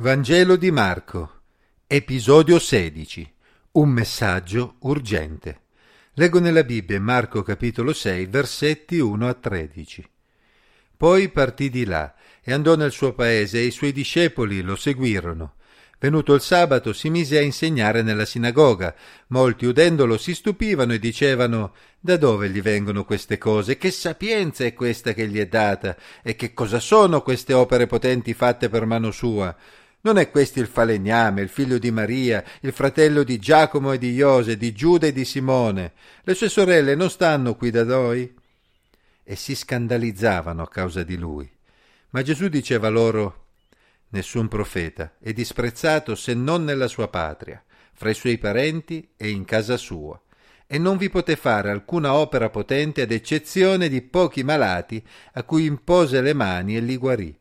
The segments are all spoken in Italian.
Vangelo di Marco, episodio 16. Un messaggio urgente. Leggo nella Bibbia Marco capitolo 6, versetti 1 a 13. Poi partì di là e andò nel suo paese e i suoi discepoli lo seguirono. Venuto il sabato si mise a insegnare nella sinagoga. Molti udendolo si stupivano e dicevano Da dove gli vengono queste cose? Che sapienza è questa che gli è data? E che cosa sono queste opere potenti fatte per mano sua? Non è questo il falegname, il figlio di Maria, il fratello di Giacomo e di Iose, di Giuda e di Simone? Le sue sorelle non stanno qui da noi? E si scandalizzavano a causa di lui. Ma Gesù diceva loro Nessun profeta è disprezzato se non nella sua patria, fra i suoi parenti e in casa sua. E non vi poté fare alcuna opera potente ad eccezione di pochi malati a cui impose le mani e li guarì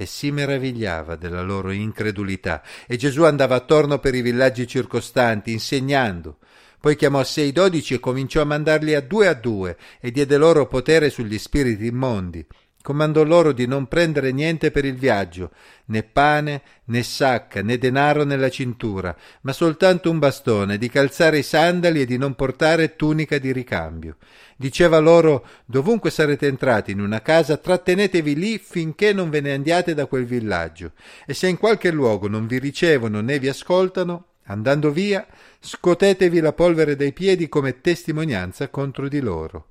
e si meravigliava della loro incredulità. E Gesù andava attorno per i villaggi circostanti, insegnando. Poi chiamò a sé i dodici e cominciò a mandarli a due a due e diede loro potere sugli spiriti immondi Comandò loro di non prendere niente per il viaggio, né pane, né sacca, né denaro nella cintura, ma soltanto un bastone, di calzare i sandali e di non portare tunica di ricambio. Diceva loro dovunque sarete entrati in una casa, trattenetevi lì finché non ve ne andiate da quel villaggio, e se in qualche luogo non vi ricevono né vi ascoltano, andando via, scotetevi la polvere dai piedi come testimonianza contro di loro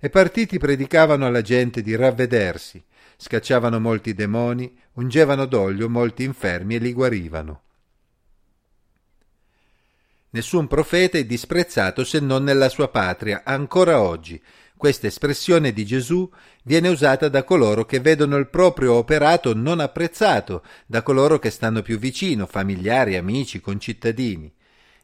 e partiti predicavano alla gente di ravvedersi, scacciavano molti demoni, ungevano d'olio molti infermi e li guarivano. Nessun profeta è disprezzato se non nella sua patria, ancora oggi. Questa espressione di Gesù viene usata da coloro che vedono il proprio operato non apprezzato, da coloro che stanno più vicino, familiari, amici, concittadini.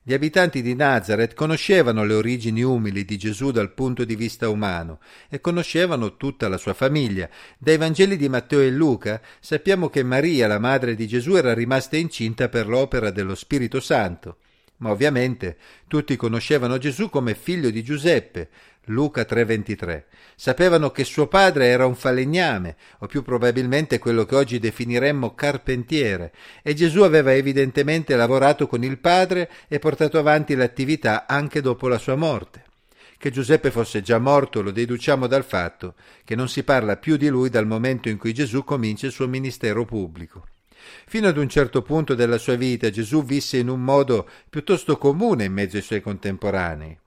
Gli abitanti di Nazareth conoscevano le origini umili di Gesù dal punto di vista umano e conoscevano tutta la sua famiglia. Dai Vangeli di Matteo e Luca sappiamo che Maria, la madre di Gesù, era rimasta incinta per l'opera dello Spirito Santo. Ma ovviamente tutti conoscevano Gesù come figlio di Giuseppe, Luca 3:23. Sapevano che suo padre era un falegname, o più probabilmente quello che oggi definiremmo carpentiere, e Gesù aveva evidentemente lavorato con il padre e portato avanti l'attività anche dopo la sua morte. Che Giuseppe fosse già morto lo deduciamo dal fatto che non si parla più di lui dal momento in cui Gesù comincia il suo ministero pubblico. Fino ad un certo punto della sua vita Gesù visse in un modo piuttosto comune in mezzo ai suoi contemporanei.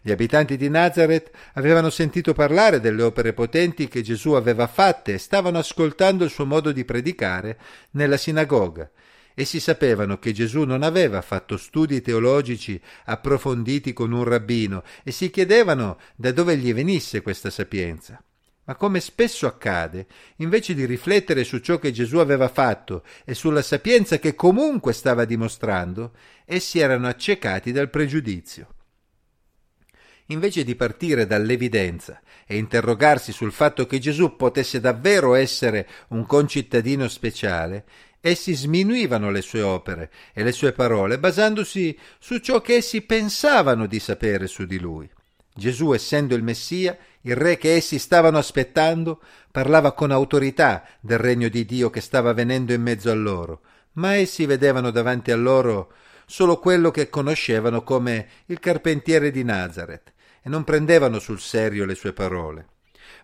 Gli abitanti di Nazareth avevano sentito parlare delle opere potenti che Gesù aveva fatte e stavano ascoltando il suo modo di predicare nella sinagoga. Essi sapevano che Gesù non aveva fatto studi teologici approfonditi con un rabbino e si chiedevano da dove gli venisse questa sapienza. Ma come spesso accade, invece di riflettere su ciò che Gesù aveva fatto e sulla sapienza che comunque stava dimostrando, essi erano accecati dal pregiudizio invece di partire dall'evidenza e interrogarsi sul fatto che Gesù potesse davvero essere un concittadino speciale, essi sminuivano le sue opere e le sue parole basandosi su ciò che essi pensavano di sapere su di lui. Gesù, essendo il Messia, il re che essi stavano aspettando, parlava con autorità del regno di Dio che stava venendo in mezzo a loro, ma essi vedevano davanti a loro solo quello che conoscevano come il carpentiere di Nazareth e non prendevano sul serio le sue parole.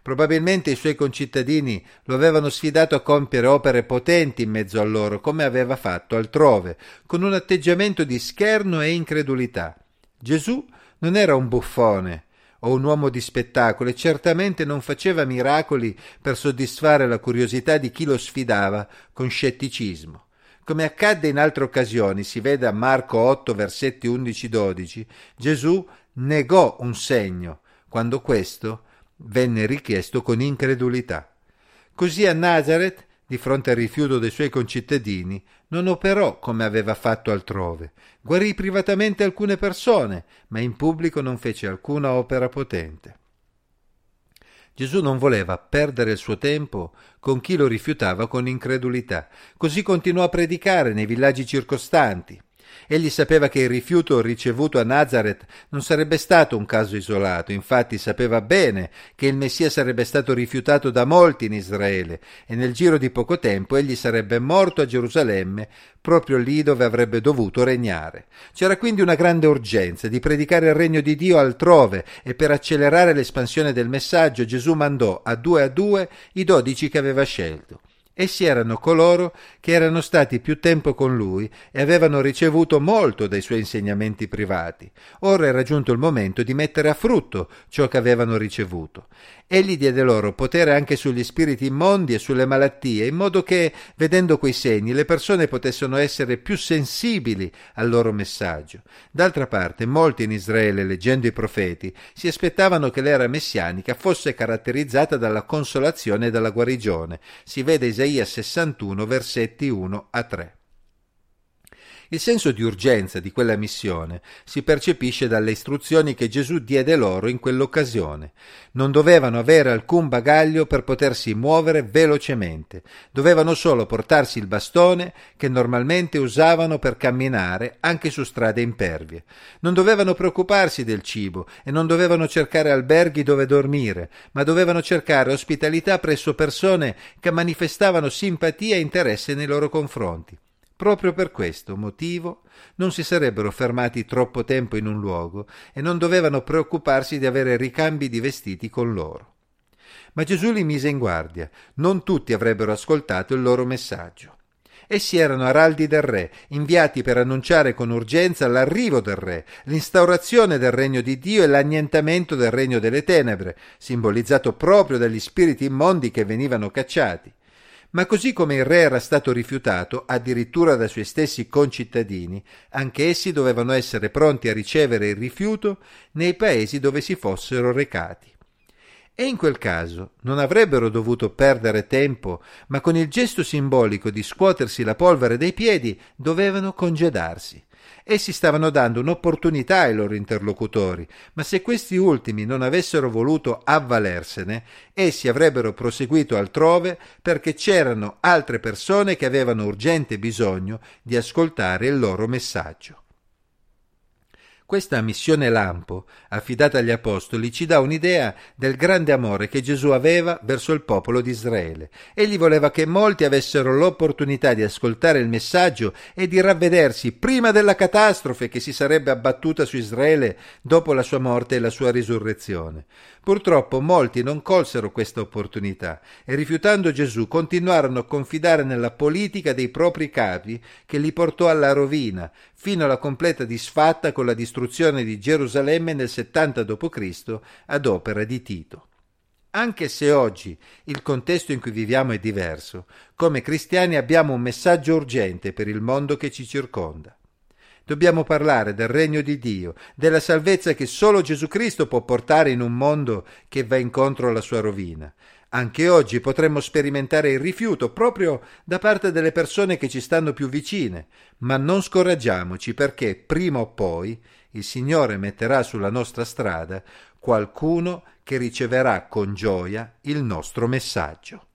Probabilmente i suoi concittadini lo avevano sfidato a compiere opere potenti in mezzo a loro, come aveva fatto altrove, con un atteggiamento di scherno e incredulità. Gesù non era un buffone o un uomo di spettacolo e certamente non faceva miracoli per soddisfare la curiosità di chi lo sfidava con scetticismo. Come accadde in altre occasioni, si vede a Marco 8, versetti 11-12, Gesù negò un segno quando questo venne richiesto con incredulità. Così a Nazareth, di fronte al rifiuto dei suoi concittadini, non operò come aveva fatto altrove. Guarì privatamente alcune persone, ma in pubblico non fece alcuna opera potente. Gesù non voleva perdere il suo tempo con chi lo rifiutava con incredulità. Così continuò a predicare nei villaggi circostanti. Egli sapeva che il rifiuto ricevuto a Nazareth non sarebbe stato un caso isolato, infatti sapeva bene che il Messia sarebbe stato rifiutato da molti in Israele e nel giro di poco tempo egli sarebbe morto a Gerusalemme, proprio lì dove avrebbe dovuto regnare. C'era quindi una grande urgenza di predicare il regno di Dio altrove e per accelerare l'espansione del messaggio Gesù mandò a due a due i dodici che aveva scelto. Essi erano coloro che erano stati più tempo con lui e avevano ricevuto molto dai suoi insegnamenti privati. Ora era giunto il momento di mettere a frutto ciò che avevano ricevuto. Egli diede loro potere anche sugli spiriti immondi e sulle malattie, in modo che, vedendo quei segni, le persone potessero essere più sensibili al loro messaggio. D'altra parte, molti in Israele, leggendo i profeti, si aspettavano che l'era messianica fosse caratterizzata dalla consolazione e dalla guarigione. Si vede Isaia 61, versetti 1 a 3. Il senso di urgenza di quella missione si percepisce dalle istruzioni che Gesù diede loro in quell'occasione. Non dovevano avere alcun bagaglio per potersi muovere velocemente, dovevano solo portarsi il bastone che normalmente usavano per camminare anche su strade impervie. Non dovevano preoccuparsi del cibo e non dovevano cercare alberghi dove dormire, ma dovevano cercare ospitalità presso persone che manifestavano simpatia e interesse nei loro confronti. Proprio per questo motivo non si sarebbero fermati troppo tempo in un luogo e non dovevano preoccuparsi di avere ricambi di vestiti con loro. Ma Gesù li mise in guardia, non tutti avrebbero ascoltato il loro messaggio. Essi erano araldi del re, inviati per annunciare con urgenza l'arrivo del re, l'instaurazione del regno di Dio e l'annientamento del regno delle tenebre, simbolizzato proprio dagli spiriti immondi che venivano cacciati. Ma così come il re era stato rifiutato addirittura dai suoi stessi concittadini, anche essi dovevano essere pronti a ricevere il rifiuto nei paesi dove si fossero recati. E in quel caso non avrebbero dovuto perdere tempo, ma con il gesto simbolico di scuotersi la polvere dai piedi dovevano congedarsi. Essi stavano dando un'opportunità ai loro interlocutori, ma se questi ultimi non avessero voluto avvalersene, essi avrebbero proseguito altrove perché c'erano altre persone che avevano urgente bisogno di ascoltare il loro messaggio. Questa missione lampo, affidata agli Apostoli, ci dà un'idea del grande amore che Gesù aveva verso il popolo di Israele. Egli voleva che molti avessero l'opportunità di ascoltare il messaggio e di ravvedersi prima della catastrofe che si sarebbe abbattuta su Israele dopo la sua morte e la sua risurrezione. Purtroppo molti non colsero questa opportunità e rifiutando Gesù continuarono a confidare nella politica dei propri capi che li portò alla rovina, fino alla completa disfatta con la distruzione di Gerusalemme nel 70 d.C. ad opera di Tito. Anche se oggi il contesto in cui viviamo è diverso, come cristiani abbiamo un messaggio urgente per il mondo che ci circonda. Dobbiamo parlare del regno di Dio, della salvezza che solo Gesù Cristo può portare in un mondo che va incontro alla sua rovina. Anche oggi potremmo sperimentare il rifiuto proprio da parte delle persone che ci stanno più vicine, ma non scoraggiamoci perché prima o poi il Signore metterà sulla nostra strada qualcuno che riceverà con gioia il nostro messaggio.